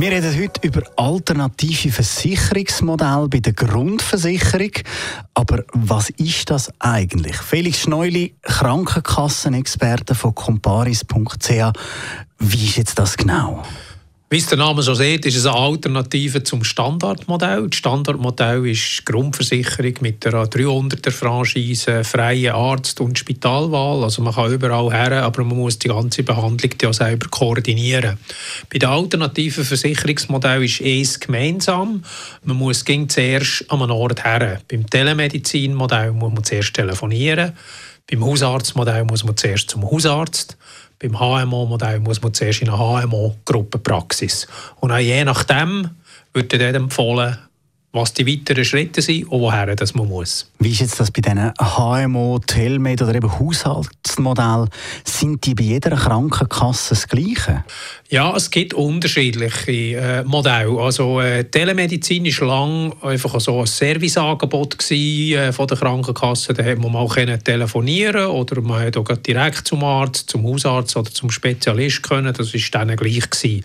wir reden heute über alternative Versicherungsmodelle bei der Grundversicherung. Aber was ist das eigentlich? Felix Schneuli, Krankenkassenexperte von comparis.ch. Wie ist jetzt das genau? Wie der Name schon sieht, ist es eine Alternative zum Standardmodell. Das Standardmodell ist Grundversicherung mit der 300er Franchise, freie Arzt- und Spitalwahl. Also man kann überall her, aber man muss die ganze Behandlung ja selber koordinieren. Bei den alternativen Versicherungsmodell ist es gemeinsam. Man muss zuerst an einen Ort her. Beim Telemedizinmodell muss man zuerst telefonieren. Beim Hausarztmodell muss man zuerst zum Hausarzt. Beim HMO-Modell muss man zuerst in eine HMO-Gruppenpraxis. Und auch je nachdem wird dann empfohlen, was die weiteren Schritte sind und woher das man muss. Wie ist jetzt das bei diesen HMO, Telmed oder eben Haushaltsmodell? Sind die bei jeder Krankenkasse das Gleiche? Ja, es gibt unterschiedliche äh, Modelle. Also äh, Telemedizin war lange einfach so ein Serviceangebot gewesen, äh, von der Krankenkasse. Da konnte man mal telefonieren oder man konnte direkt zum Arzt, zum Hausarzt oder zum Spezialist können. Das war dann gleich gewesen.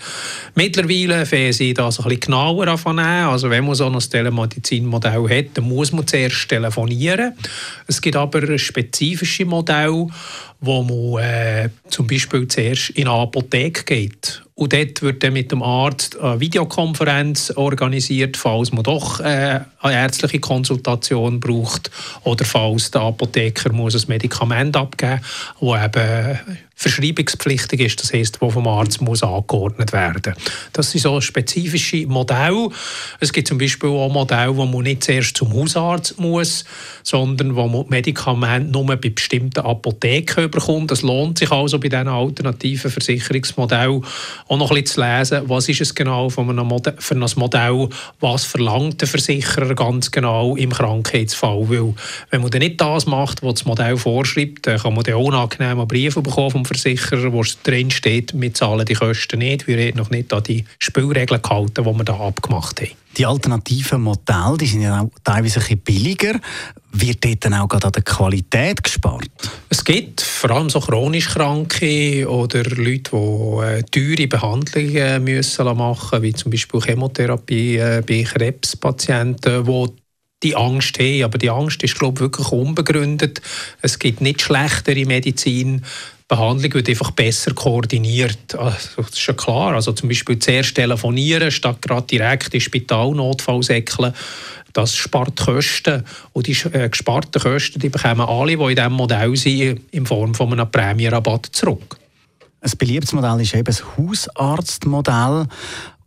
Mittlerweile fangen sie das ein bisschen genauer an. Also wenn man so ein Telemedizinmodell hat, dann muss man zuerst telefonieren. Es gibt aber spezifische Modelle, wo man äh, zum Beispiel zuerst in eine Apotheke geht und dort wird dann mit dem Arzt eine Videokonferenz organisiert, falls man doch äh, eine ärztliche Konsultation braucht oder falls der Apotheker muss ein Medikament abgeben muss, das eben verschreibungspflichtig ist, das heißt, wo vom Arzt muss angeordnet werden. Das sind so spezifische Modelle. Es gibt zum Beispiel auch Modelle, wo man nicht zuerst zum Hausarzt muss, sondern wo man Medikamente nur bei bestimmten Apotheken bekommt. Das lohnt sich also bei diesen alternativen Versicherungsmodellen auch noch bisschen zu lesen, was ist es genau für ein Modell, für ein Modell was verlangt der Versicherer ganz genau im Krankheitsfall. Weil wenn man dann nicht das macht, was das Modell vorschreibt, dann kann man dann unangenehme Briefe bekommen vom Versicherer, wo drin steht, wir zahlen die Kosten nicht, wir haben noch nicht an die Spielregeln gehalten, die wir da abgemacht haben. Die alternativen Modelle die sind ja auch teilweise ein bisschen billiger. Wird dort dann auch gerade an der Qualität gespart? Es gibt vor allem so chronisch Kranke oder Leute, die äh, teure Behandlungen müssen machen wie zum Beispiel Chemotherapie äh, bei Krebspatienten, die die Angst haben. Aber die Angst ist, glaube ich, wirklich unbegründet. Es gibt nicht schlechtere Medizin. Behandlung wird einfach besser koordiniert. Also, das ist ja klar. Also zum Beispiel zuerst telefonieren, statt gerade direkt in Spitalnotfall säckeln. Das spart Kosten. Und die äh, gesparten Kosten die bekommen alle, die in diesem Modell sind, in Form von einem Prämienrabatt zurück. Ein beliebtes Modell ist eben das Hausarztmodell.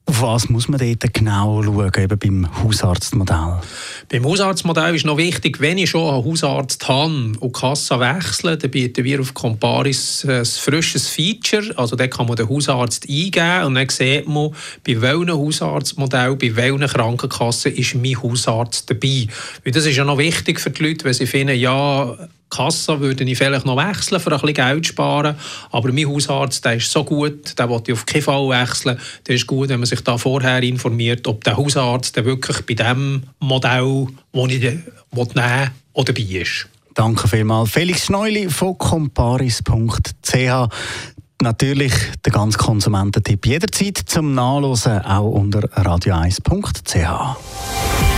Auf was muss man dort genau schauen, eben beim Hausarztmodell? Beim Hausarztmodell ist noch wichtig, wenn ich schon einen Hausarzt habe und die Kasse wechsle, dann bieten wir auf Comparis ein frisches Feature. Also da kann man den Hausarzt eingeben und dann sieht man, bei welchem Hausarztmodell, bei welcher Krankenkasse ist mein Hausarzt dabei. Weil das ist ja noch wichtig für die Leute, wenn sie finden, ja, Kasse würde ich vielleicht noch wechseln, für ein bisschen Geld zu sparen. Aber mein Hausarzt der ist so gut, der will ich auf keinen Fall wechseln. Der ist gut, wenn man sich da vorher informiert, ob der Hausarzt der wirklich bei dem Modell, das ich nehmen will, oder dabei ist. Danke vielmals. Felix Schneuli von comparis.ch. Natürlich der ganze Konsumententipp jederzeit zum Nachlesen, auch unter radio1.ch.